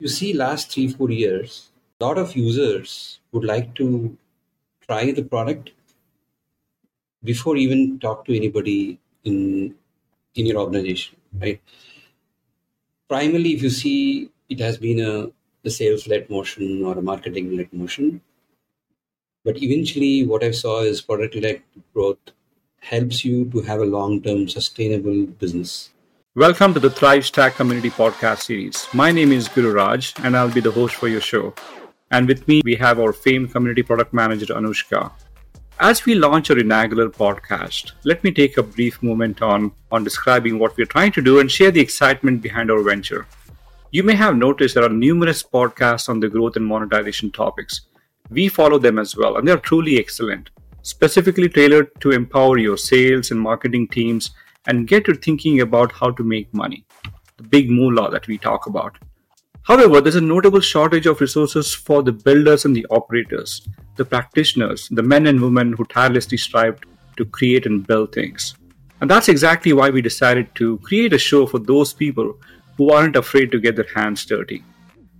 you see last three four years a lot of users would like to try the product before even talk to anybody in in your organization right? Primarily if you see it has been a the sales led motion or a marketing led motion. But eventually what i saw is product led growth helps you to have a long term sustainable business Welcome to the ThriveStack Community Podcast Series. My name is Gururaj, and I'll be the host for your show. And with me, we have our famed community product manager, Anushka. As we launch our inaugural podcast, let me take a brief moment on, on describing what we're trying to do and share the excitement behind our venture. You may have noticed there are numerous podcasts on the growth and monetization topics. We follow them as well, and they are truly excellent, specifically tailored to empower your sales and marketing teams and get you thinking about how to make money, the big moolah that we talk about. However, there's a notable shortage of resources for the builders and the operators, the practitioners, the men and women who tirelessly strive to create and build things. And that's exactly why we decided to create a show for those people who aren't afraid to get their hands dirty.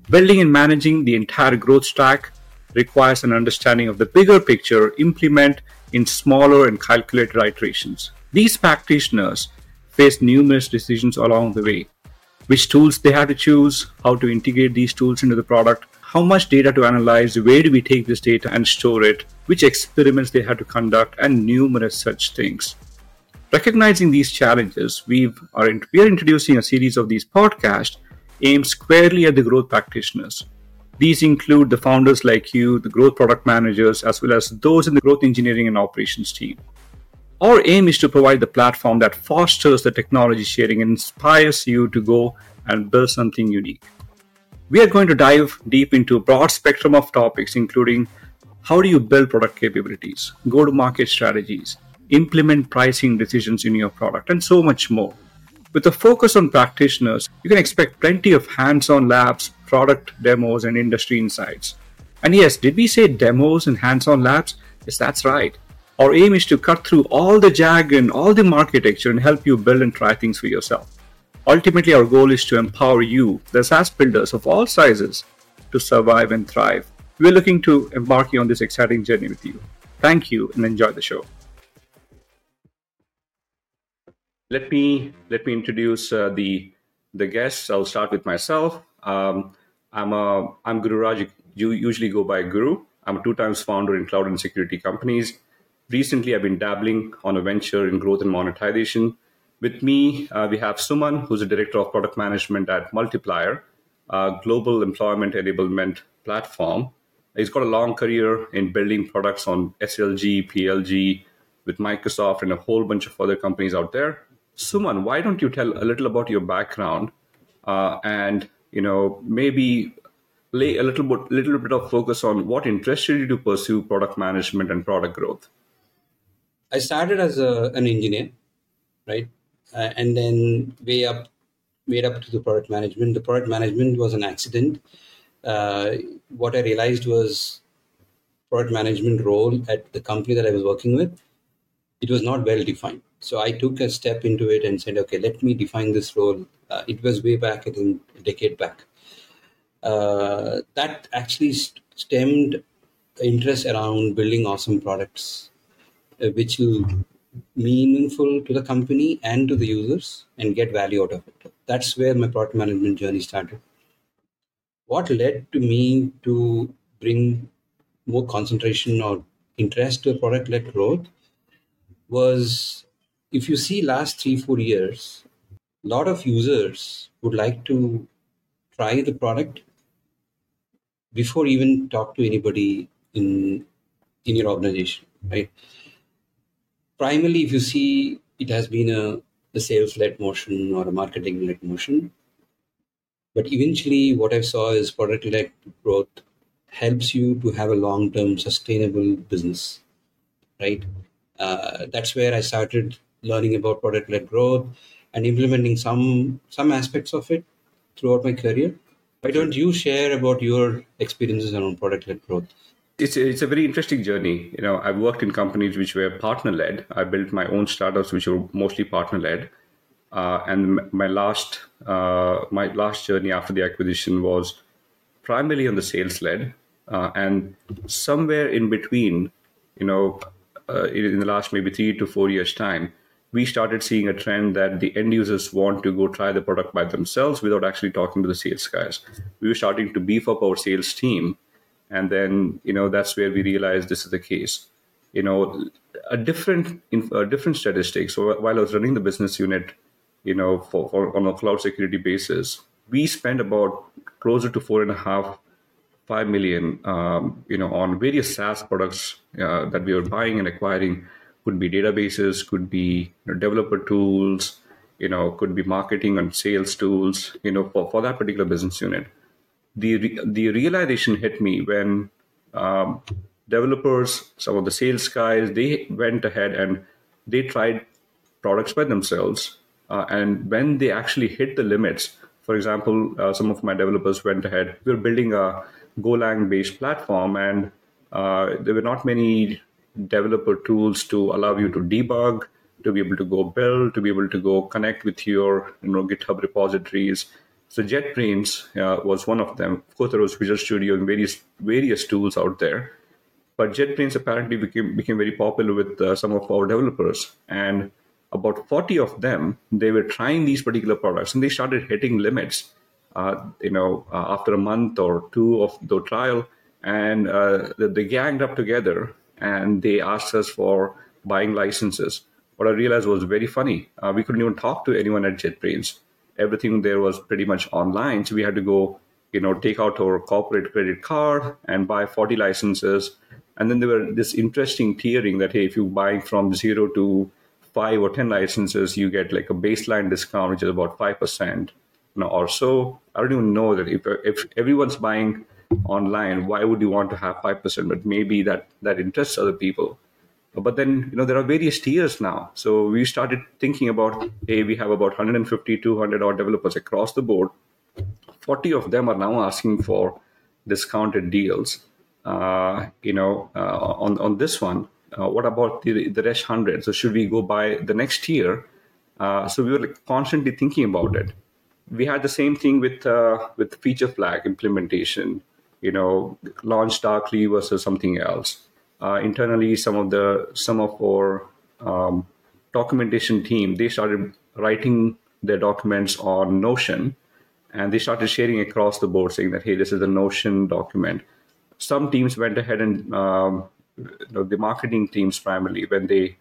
Building and managing the entire growth stack requires an understanding of the bigger picture implement in smaller and calculated iterations. These practitioners face numerous decisions along the way which tools they have to choose, how to integrate these tools into the product, how much data to analyze, where do we take this data and store it, which experiments they have to conduct, and numerous such things. Recognizing these challenges, we are, introducing a series of these podcasts aimed squarely at the growth practitioners. These include the founders like you, the growth product managers, as well as those in the growth engineering and operations team. Our aim is to provide the platform that fosters the technology sharing and inspires you to go and build something unique. We are going to dive deep into a broad spectrum of topics, including how do you build product capabilities, go to market strategies, implement pricing decisions in your product, and so much more. With a focus on practitioners, you can expect plenty of hands on labs, product demos, and industry insights. And yes, did we say demos and hands on labs? Yes, that's right. Our aim is to cut through all the jargon, all the architecture, and help you build and try things for yourself. Ultimately, our goal is to empower you, the SaaS builders of all sizes, to survive and thrive. We're looking to embark you on this exciting journey with you. Thank you and enjoy the show. Let me let me introduce uh, the the guests. I'll start with myself. Um, I'm a I'm Gururaj. You usually go by Guru. I'm a two times founder in cloud and security companies recently I've been dabbling on a venture in growth and monetization. With me, uh, we have Suman, who's a director of product management at Multiplier, a global employment enablement platform. He's got a long career in building products on SLG, PLG, with Microsoft and a whole bunch of other companies out there. Suman, why don't you tell a little about your background uh, and you know maybe lay a little bit little bit of focus on what interested you to pursue product management and product growth? I started as a, an engineer, right, uh, and then way up, way up to the product management. The product management was an accident. Uh, what I realized was product management role at the company that I was working with, it was not well defined. So I took a step into it and said, okay, let me define this role. Uh, it was way back, I think, a decade back. Uh, that actually st- stemmed interest around building awesome products Uh, which will meaningful to the company and to the users and get value out of it. That's where my product management journey started. What led to me to bring more concentration or interest to a product led growth was if you see last three, four years, a lot of users would like to try the product before even talk to anybody in in your organization, right? Primarily, if you see, it has been a the sales-led motion or a marketing-led motion. But eventually, what I saw is product-led growth helps you to have a long-term sustainable business, right? Uh, that's where I started learning about product-led growth and implementing some some aspects of it throughout my career. Why don't you share about your experiences around product-led growth? It's it's a very interesting journey. You know, I've worked in companies which were partner led. I built my own startups which were mostly partner led. Uh, and my last uh, my last journey after the acquisition was primarily on the sales led, uh, and somewhere in between, you know, uh, in the last maybe three to four years' time, we started seeing a trend that the end users want to go try the product by themselves without actually talking to the sales guys. We were starting to beef up our sales team, and then you know that's where we realized this is the case. You know, a different a different statistics. So while I was running the business unit, you know, for, for on a cloud security basis, we spent about closer to four and a half five million, um, you know, on various SaaS products uh, that we were buying and acquiring could be databases, could be you know, developer tools, you know, could be marketing and sales tools, you know, for, for that particular business unit. The, the realization hit me when um, developers, some of the sales guys, they went ahead and they tried products by themselves. Uh, and when they actually hit the limits, for example, uh, some of my developers went ahead, we were building a Golang based platform, and uh, there were not many developer tools to allow you to debug, to be able to go build, to be able to go connect with your you know GitHub repositories. So JetBrains uh, was one of them. Of course, there was Visual Studio and various various tools out there, but JetBrains apparently became became very popular with uh, some of our developers. And about 40 of them, they were trying these particular products, and they started hitting limits. Uh, you know, uh, after a month or two of the trial, and uh, they ganged up together and they asked us for buying licenses. What I realized was very funny. Uh, we couldn't even talk to anyone at JetBrains. Everything there was pretty much online, so we had to go, you know, take out our corporate credit card and buy 40 licenses. And then there were this interesting tiering that hey, if you buy from zero to five or 10 licenses, you get like a baseline discount, which is about 5% you know, or so. I don't even know that if, if everyone's buying online why would you want to have 5% but maybe that that interests other people but then you know there are various tiers now. So we started thinking about hey we have about 150 200 odd developers across the board. 40 of them are now asking for discounted deals. Uh, you know uh, on on this one uh, what about the the rest 100 so should we go by the next tier? Uh, so we were like constantly thinking about it. We had the same thing with uh, with feature flag implementation you know, LaunchDarkly versus something else. Uh, internally, some of the some of our um, documentation team they started writing their documents on Notion, and they started sharing across the board, saying that hey, this is a Notion document. Some teams went ahead and um, you know, the marketing teams primarily when they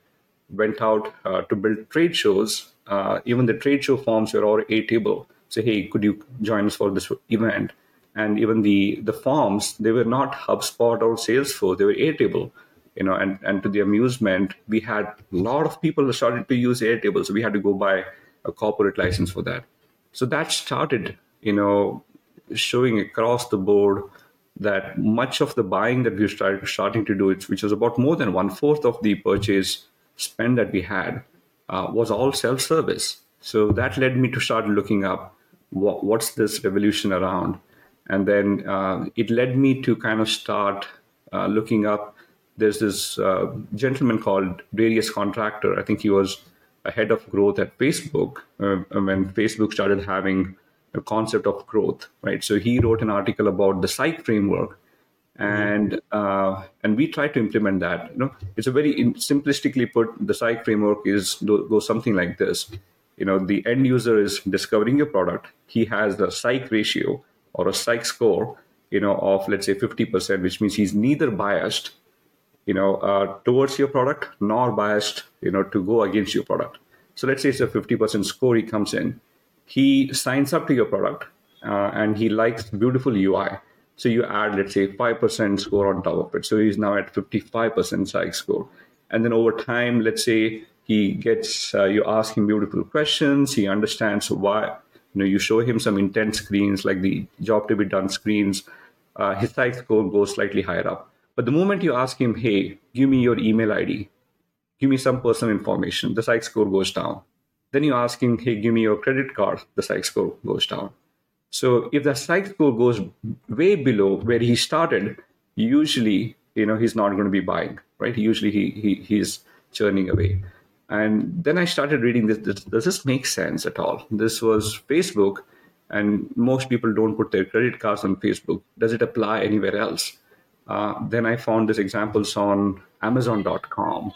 went out uh, to build trade shows. Uh, even the trade show forms were all Airtable. Say, hey, could you join us for this event? And even the the forms they were not HubSpot or Salesforce; they were Airtable. You know, and and to the amusement, we had a lot of people started to use Airtable, so we had to go buy a corporate license for that. So that started, you know, showing across the board that much of the buying that we started starting to do, which was about more than one fourth of the purchase spend that we had, uh, was all self service. So that led me to start looking up what, what's this revolution around and then uh, it led me to kind of start uh, looking up. There's this uh, gentleman called Darius Contractor. I think he was a head of growth at Facebook uh, when Facebook started having a concept of growth, right? So he wrote an article about the Psych framework, and uh, and we tried to implement that. You know, it's a very simplistically put. The psych framework is goes something like this. You know, the end user is discovering your product. He has the psych ratio, or a psych score, you know, of let's say 50%, which means he's neither biased, you know, uh, towards your product nor biased, you know, to go against your product. So let's say it's a 50% score he comes in. He signs up to your product uh, and he likes beautiful UI. So you add, let's say, 5% score on top of it. So he's now at 55% psych score. And then over time, let's say he gets, uh, you ask him beautiful questions, he understands why, know you show him some intent screens like the job to be done screens uh, his Psych score goes slightly higher up. But the moment you ask him hey give me your email id give me some personal information the Psych score goes down. Then you ask him hey give me your credit card the Psych score goes down. So if the Psych score goes way below where he started usually you know he's not going to be buying right? Usually he, he he's churning away and then I started reading this. Does, this make sense at all? This was Facebook. and most people don't put their credit cards on Facebook. Does it apply anywhere else? Uh, then I found these examples on Amazon.com,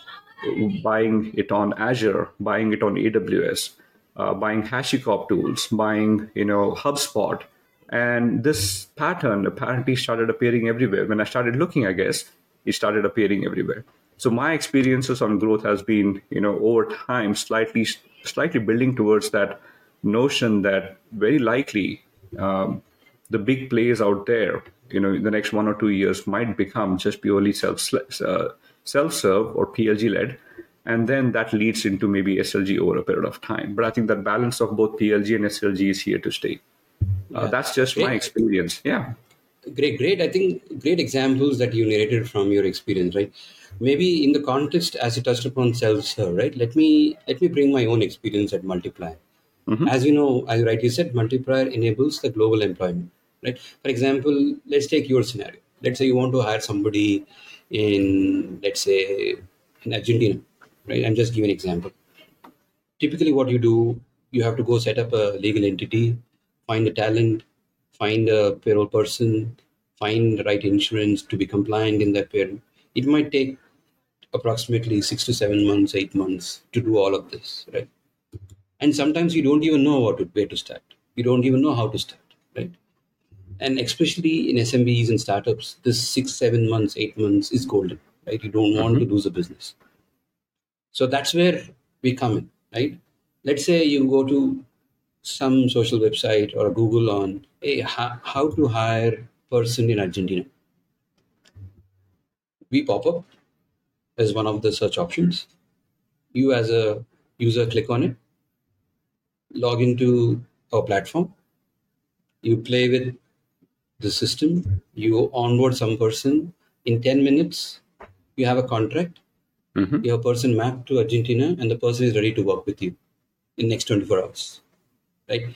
buying it on Azure, buying it on AWS, uh, buying HashiCorp tools, buying you know HubSpot, and this pattern apparently started appearing everywhere. When I started looking, I guess it started appearing everywhere. So my experiences on growth has been you know over time slightly slightly building towards that notion that very likely um, the big plays out there, you know, in the next one or two years might become just purely self uh, self serve or PLG led, and then that leads into maybe SLG over a period of time. But I think that balance of both PLG and SLG is here to stay. Uh, yeah. That's just great. my experience. Yeah. Great, great. I think great examples that you narrated from your experience, right? Maybe in the context as you touched upon self-serve, right? Let me let me bring my own experience at Multiplier. Mm-hmm. As you know, as you rightly said, Multiplier enables the global employment, right? For example, let's take your scenario. Let's say you want to hire somebody in, let's say, in Argentina, right? I'm just giving an example. Typically, what you do, you have to go set up a legal entity, find the talent, find a payroll person, find the right insurance to be compliant in that payroll. It might take approximately six to seven months, eight months to do all of this, right? and sometimes you don't even know what to, where to start. You don't even know how to start right? And especially in smbs and startups this six seven months eight months is golden right? You don't want mm-hmm. to lose a business. So that's where we come in right? Let's say you go to some social website or google on hey how, how to hire person in argentina. We pop up as one of the search options you as a user click on it log into our platform, you play with the system, you onboard some person. In 10 minutes, you have a contract. Mm-hmm. You have a person mapped to Argentina, and the person is ready to work with you in next 24 hours. Right?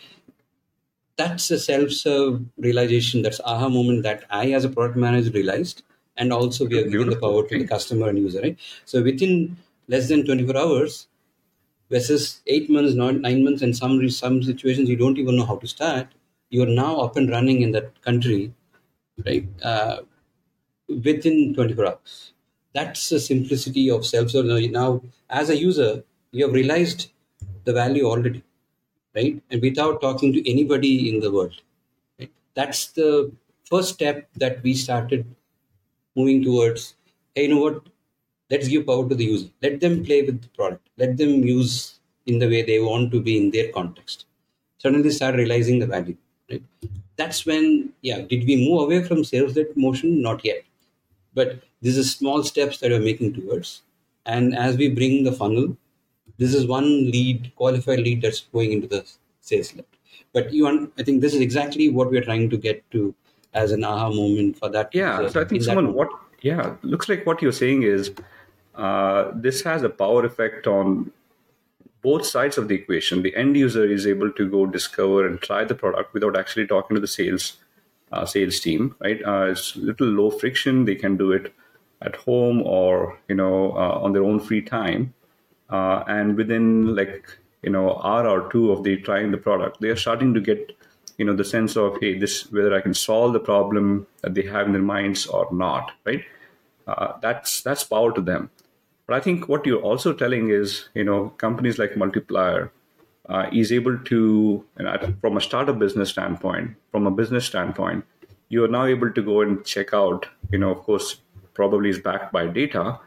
That's a self-serve realization. That's aha moment that I, as a product manager, realized, and also we are giving the power to the customer and user. Right? So within less than 24 hours, versus eight months, nine months, and some some situations you don't even know how to start. You are now up and running in that country, right? Uh, within 24 hours. That's the simplicity of self-serve. Now, as a user, you have realized the value already, right? And without talking to anybody in the world, right? That's the first step that we started moving towards. Hey, you know what? let's give power to the user. Let them play with the product. Let them use in the way they want to be in their context. Suddenly start realizing the value right? That's when yeah did we move away from sales led motion? Not yet. But this is small steps that we're making towards. And as we bring the funnel this is one lead qualified lead that's going into the sales led but you want i think this is exactly what we're trying to get to as an aha moment for that yeah so i think Suman what yeah looks like what you're saying is uh, this has a power effect on both sides of the equation. The end user is able to go discover and try the product without actually talking to the sales uh, sales team. Right? Uh, it's a little low friction. They can do it at home or you know uh, on their own free time, uh, and within like you know hour or two of the trying the product, they are starting to get you know the sense of hey this whether I can solve the problem that they have in their minds or not. Right? Uh, that's that's power to them but I think what you're also telling is, you know, companies like Multiplier uh, is able to, and from a startup business standpoint, from a business standpoint, you are now able to go and check out, you know, of course, probably is backed by data.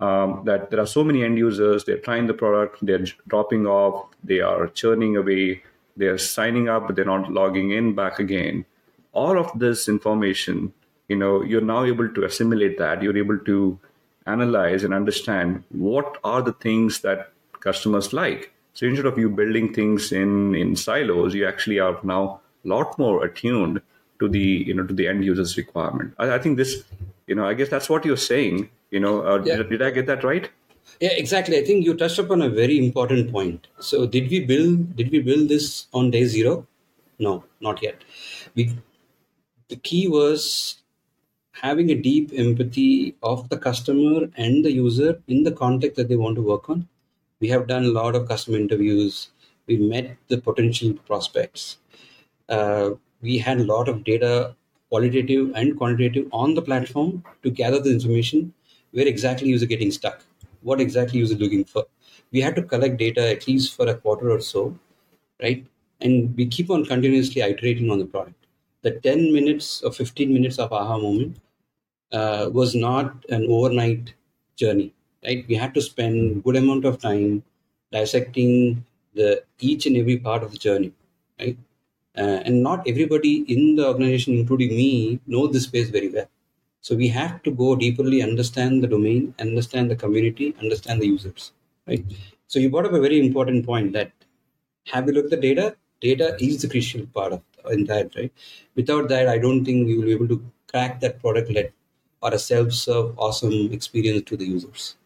Um, that there are so many end users, they're trying the product, they're dropping off, they are churning away, they're signing up, but they're not logging in back again. All of this information, you know, you're now able to assimilate that. You're able to analyze and understand what are the things that customers like. So instead of you building things in in silos, you actually are now a lot more attuned to the you know to the end user's requirement. I, I think this, you know, I guess that's what you're saying. You know, uh, yeah. did, did I get that right? Yeah, exactly. I think you touched upon a very important point. So did we build did we build this on day zero? No, not yet. We the key was having a deep empathy of the customer and the user in the context that they want to work on. We have done a lot of customer interviews. We met the potential prospects. uh, we had a lot of data, qualitative and quantitative, on the platform to gather the information where exactly user getting stuck, what exactly user looking for. We had to collect data at least for a quarter or so, right? And we keep on continuously iterating on the product. The 10 minutes or 15 minutes of aha moment uh, was not an overnight journey, right? We had to spend good amount of time dissecting the each and every part of the journey, right? Uh, and not everybody in the organization, including me, know this space very well. So we have to go deeply, understand the domain, understand the community, understand the users, right? So you brought up a very important point that have you looked at the data? Data is the crucial part of in that, right? Without that, I don't think we will be able to crack that product led or a self-serve awesome experience to the users.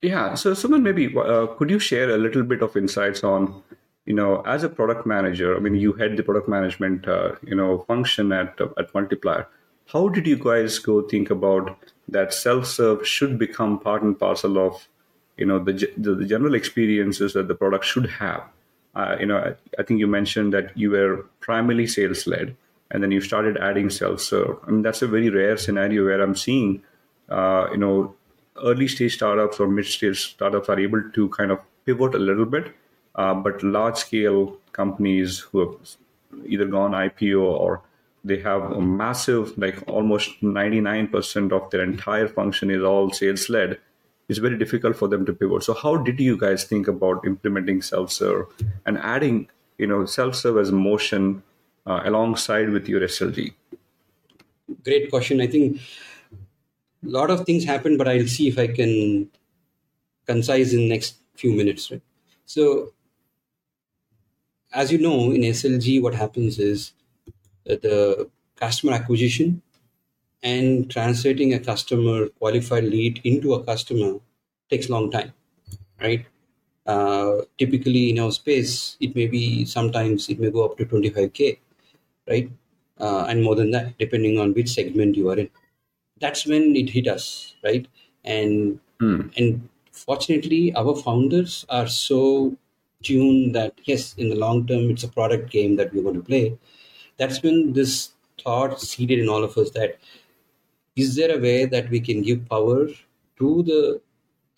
Yeah. So, Suman maybe uh, could you share a little bit of insights on you know, as a product manager, I mean, you head the product management, uh, you know, function at at Multiplier. How did you guys go think about that self-serve should become part and parcel of, you know, the the, the general experiences that the product should have? Uh, you know, I, I, think you mentioned that you were primarily sales led, and then you started adding self-serve. I mean, that's a very rare scenario where I'm seeing, uh, you know, early stage startups or mid stage startups are able to kind of pivot a little bit uh, but large scale companies who have either gone IPO or they have a massive, like almost 99% of their entire function is all sales led. It's very difficult for them to pivot. So, how did you guys think about implementing self serve and adding, you know, self serve as motion uh, alongside with your SLG? Great question. I think a lot of things happen but I'll see if I can concise in next few minutes. Right. So as you know, in SLG, what happens is the customer acquisition and translating a customer qualified lead into a customer takes a long time, right? Uh, typically in our space, it may be sometimes it may go up to 25k, right? Uh, and more than that, depending on which segment you are in. That's when it hit us, right? And mm. and fortunately, our founders are so tuned that yes in the long term it's a product game that we're going to play that's when this thought seeded in all of us that is there a way that we can give power to the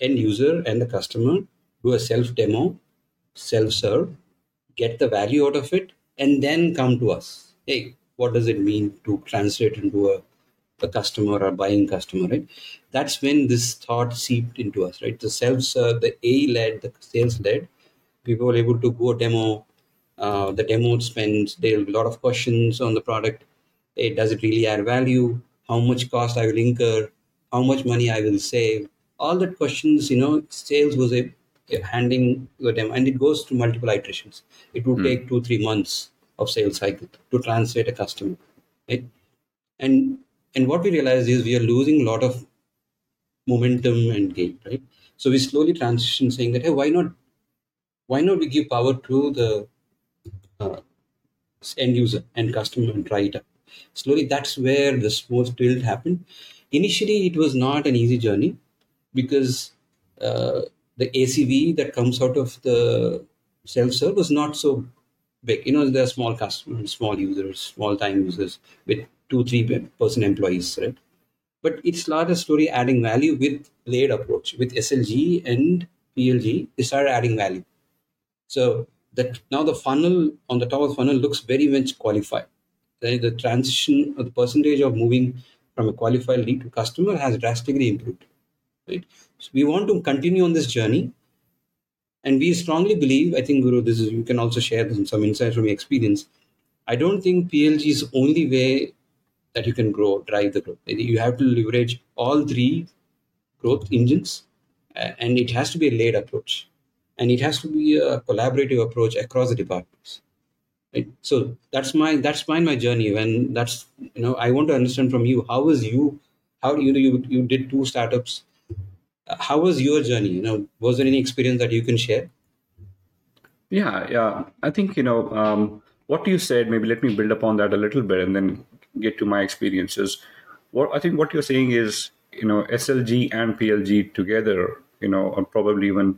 end user and the customer do a self demo self serve get the value out of it and then come to us hey what does it mean to translate into a, a customer or buying customer right that's when this thought seeped into us right the self serve the a led the sales led people were able to go demo. Uh, the demo spends there will be a lot of questions on the product. Hey, does it really add value? How much cost I will incur? How much money I will save? All that questions, you know, sales was a, a handing the demo, and it goes through multiple iterations. It would mm. take two three months of sales cycle to translate a customer, right? And and what we realized is we are losing a lot of momentum and gain, right? So we slowly transition saying that hey, why not why not we give power to the uh, end user and customer and try it out? Slowly, that's where the smooth build happened. Initially, it was not an easy journey because uh, the ACV that comes out of the self-serve was not so big. You know, there are small customers, small users, small time users with two, three person employees, right? But it's not a story adding value with layered approach. With SLG and PLG, they started adding value. So that now the funnel on the top of the funnel looks very much qualified. The, transition the percentage of moving from a qualified lead to customer has drastically improved. Right. So we want to continue on this journey. And we strongly believe, I think Guru, this is you can also share some insights from your experience. I don't think PLG is only way that you can grow, drive the growth. You have to leverage all three growth engines, uh, and it has to be a laid approach and it has to be a collaborative approach across the departments right? So that's my that's my my journey when that's you know i want to understand from you how was you how you know you, you did two startups. How was your journey? You know was there any experience that you can share? Yeah yeah. I think you know um, what you said maybe let me build upon that a little bit and then get to my experiences. What i think what you're saying is you know slg and plg together you know or probably even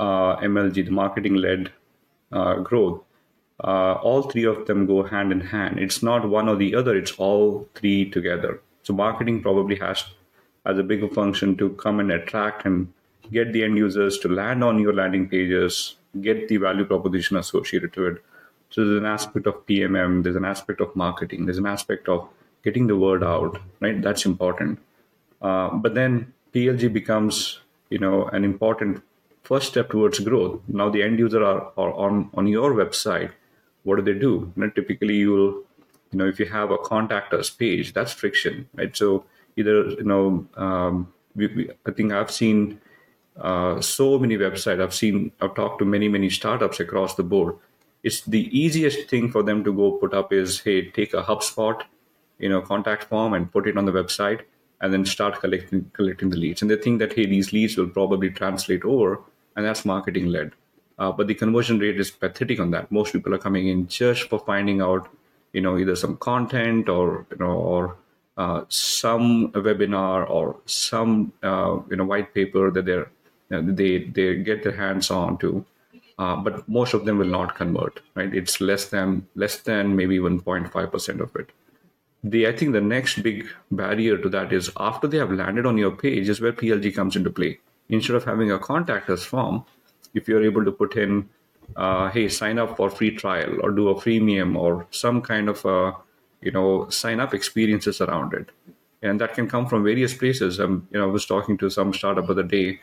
MLG, the marketing led uh, growth, uh, all three of them go hand in hand. It's not one or the other; it's all three together. So marketing probably has as a bigger function to come and attract and get the end users to land on your landing pages, get the value proposition associated to it. So there's an aspect of PMM, there's an aspect of marketing, there's an aspect of getting the word out, right? That's important. Uh, but then PLG becomes, you know, an important first step towards growth. Now the end user are, are on on your website. What do they do? You know, typically, you'll, you know, if you have a contact us page, that's friction, right? So either, you know, um, we, we, I think I've seen uh, so many websites. I've seen, I've talked to many, many startups across the board. It's the easiest thing for them to go put up is, hey, take a HubSpot, you know, contact form and put it on the website and then start collecting collecting the leads. And they think that hey, these leads will probably translate over, and that's marketing led. Uh, but the conversion rate is pathetic on that. Most people are coming in just for finding out, you know, either some content or you know or uh, some webinar or some uh, you know white paper that they're they they get their hands on to. Uh, but most of them will not convert, right? It's less than less than maybe 1.5 percent of it the I think the next big barrier to that is after they have landed on your page is where PLG comes into play. Instead of having a contact us form, if you're able to put in, uh, hey, sign up for free trial or do a freemium or some kind of a, you know, sign up experiences around it, and that can come from various places. Um, you know, I was talking to some startup the other day.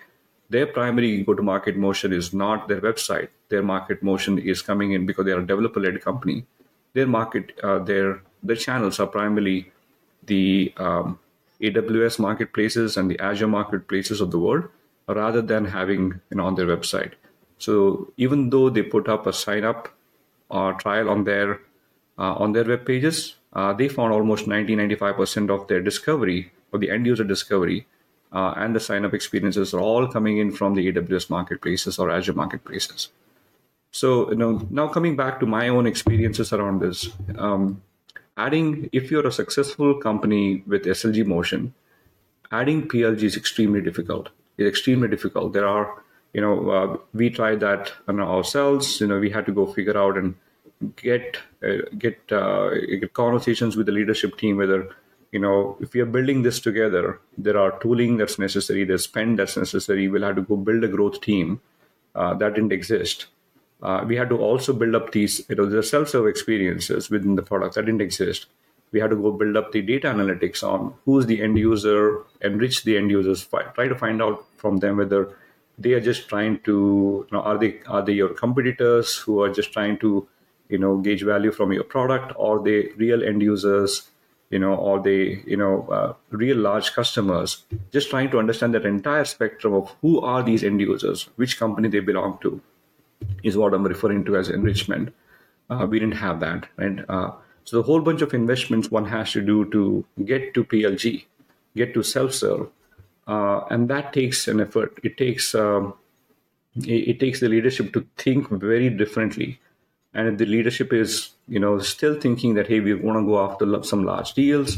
Their primary go-to-market motion is not their website. Their market motion is coming in because they are a developer-led company. Their market, uh, their the channels are primarily the um, AWS marketplaces and the Azure marketplaces of the world, rather than having you know on their website. So even though they put up a sign up or trial on their uh, on their web pages, uh, they found almost 90 95% of their discovery or the end user discovery uh, and the sign up experiences are all coming in from the AWS marketplaces or Azure marketplaces. So you know now coming back to my own experiences around this. Um, adding if you're a successful company with slg motion adding plg is extremely difficult it's extremely difficult. There are you know uh, we tried that on ourselves. You know we had to go figure out and get uh, get, uh, get conversations with the leadership team whether you know if we are building this together there are tooling that's necessary there's spend that's necessary. We'll have to go build a growth team uh, that didn't exist. Uh, we had to also build up these, you know, the self-serve experiences within the product that didn't exist. We had to go build up the data analytics on who's the end user, enrich the end users, try to find out from them whether they are just trying to, you know, are they are they your competitors who are just trying to, you know, gauge value from your product, or they real end users, you know, or they, you know, uh, real large customers, just trying to understand that entire spectrum of who are these end users, which company they belong to, is what I'm referring to as enrichment. Uh, we didn't have that, right? Uh, so the whole bunch of investments one has to do to get to PLG, get to self-serve, uh, and that takes an effort. It takes um, it, it, takes the leadership to think very differently, and if the leadership is you know still thinking that hey we want to go after some large deals,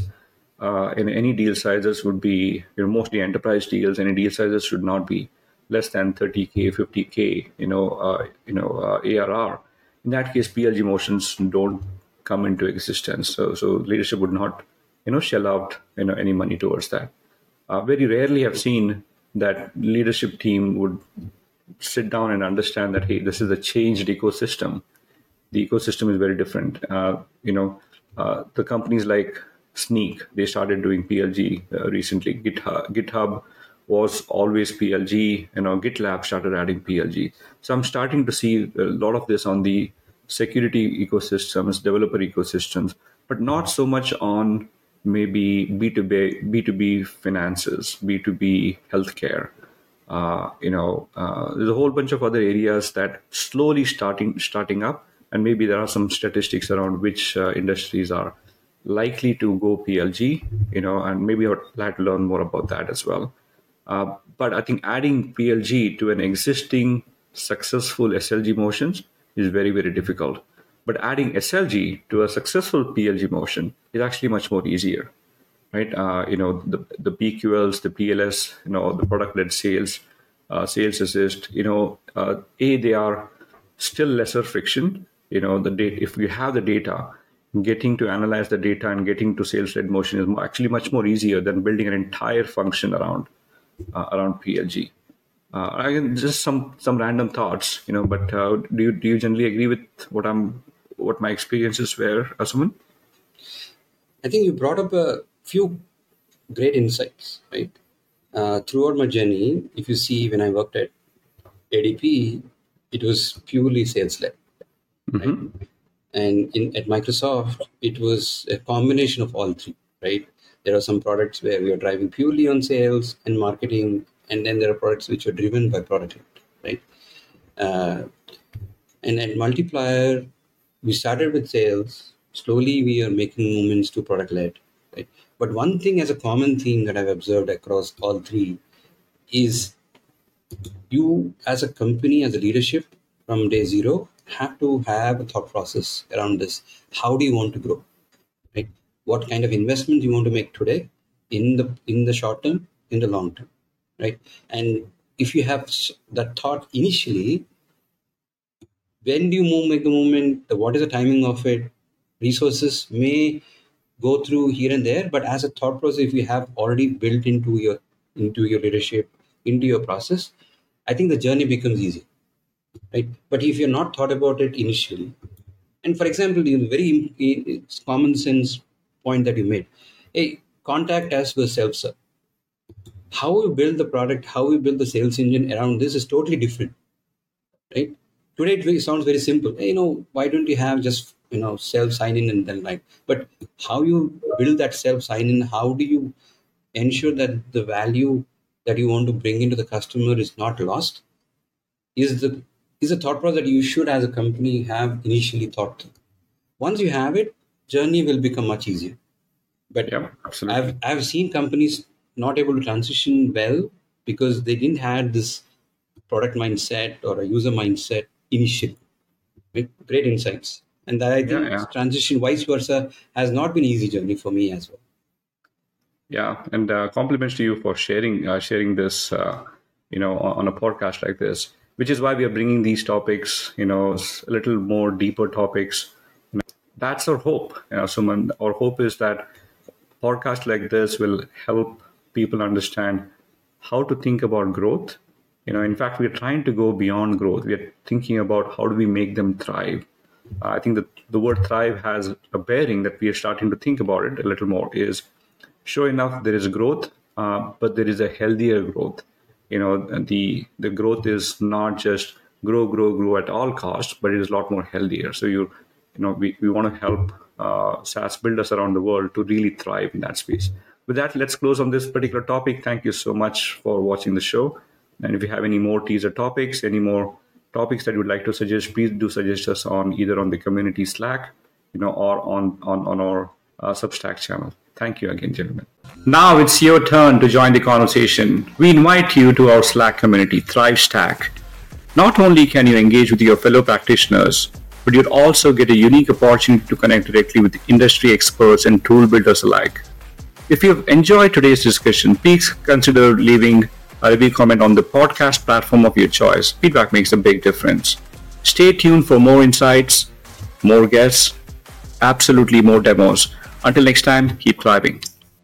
uh, and any deal sizes would be you know mostly enterprise deals. Any deal sizes should not be less than 30k, 50k, you know, uh, you know, uh, ARR. In that case, PLG motions don't come into existence. So, so leadership would not, you know, shell out, you know, any money towards that. Uh, very rarely have seen that leadership team would sit down and understand that hey, this is a changed ecosystem. The ecosystem is very different. Uh, you know, uh, the companies like Snyk they started doing PLG uh, recently. GitHub, GitHub was always PLG. You know, GitLab started adding PLG. So I'm starting to see a lot of this on the security ecosystems, developer ecosystems, but not so much on maybe B2B, B2B finances, B2B healthcare. Uh, you know, uh, there's a whole bunch of other areas that slowly starting starting up, and maybe there are some statistics around which uh, industries are likely to go PLG. You know, and maybe I'd like to learn more about that as well. Uh, but I think adding PLG to an existing successful SLG motions is very, very difficult. But adding SLG to a successful PLG motion is actually much more easier, right? Uh, you know, the, the PQLs, the PLS, you know, the product-led sales, uh, sales assist, you know, uh, A, they are still lesser friction, you know the data if you have the data getting to analyze the data and getting to sales led motion is actually much more easier than building an entire function around uh, around plg uh, again just some some random thoughts you know but uh, do you do you generally agree with what i'm what my experiences were Asuman? i think you brought up a few great insights right uh, throughout my journey if you see when i worked at adp it was purely sales led Mm-hmm. and in at microsoft it was a combination of all three right there are some products where we are driving purely on sales and marketing and then there are products which are driven by product right? Uh, and at multiplier we started with sales. Slowly we are making movements to product led right? But one thing as a common theme that i've observed across all three is you as a company as a leadership from day zero have to have a thought process around this. How do you want to grow right? What kind of investment you want to make today in the in the short term in the long term right? And if you have that thought initially when do you move make the movement? What is the timing of it? Resources may go through here and there but as a thought process if you have already built into your into your leadership into your process i think the journey becomes easy right? But if you're not thought about it initially and for example the very common sense point that you made hey contact us with self-serve how we build the product how we build the sales engine around this is totally different right? Today it sounds very simple. Hey, you know why don't you have just you know self sign in and then like but how you build that self sign in how do you ensure that the value that you want to bring into the customer is not lost? Is the is a thought process that you should as a company have initially thought through. once you have it journey will become much easier. But yeah absolutely. I've I've seen companies not able to transition well because they didn't have this product mindset or a user mindset initially. Right? Great insights, and that I think yeah. transition vice versa has not been easy journey for me as well. Yeah, and uh, compliments to you for sharing uh, sharing this, uh, you know, on, a podcast like this. Which is why we are bringing these topics, you know, a little more deeper topics. You know, that's our hope. You know, Suman, our hope is that podcast like this will help people understand how to think about growth. You know, in fact, we're trying to go beyond growth. We are thinking about how do we make them thrive. Uh, I think that the word thrive has a bearing that we are starting to think about it a little more. Is sure enough there is growth uh, but there is a healthier growth you know the the growth is not just grow grow grow at all costs but it is a lot more healthier so you you know we, we want to help uh, SaaS builders around the world to really thrive in that space with that let's close on this particular topic. Thank you so much for watching the show. And if you have any more teaser topics any more topics that you would like to suggest please do suggest us on either on the community slack you know or on on, on our uh, substack channel. Thank you again gentlemen. Now it's your turn to join the conversation. We invite you to our slack community ThriveStack. Not only can you engage with your fellow practitioners but you'll also get a unique opportunity to connect directly with industry experts and tool builders alike if you've enjoyed today's discussion, please consider leaving a review comment on the podcast platform of your choice. Feedback makes a big difference. Stay tuned for more insights, more guests, absolutely more demos. Until next time, keep thriving.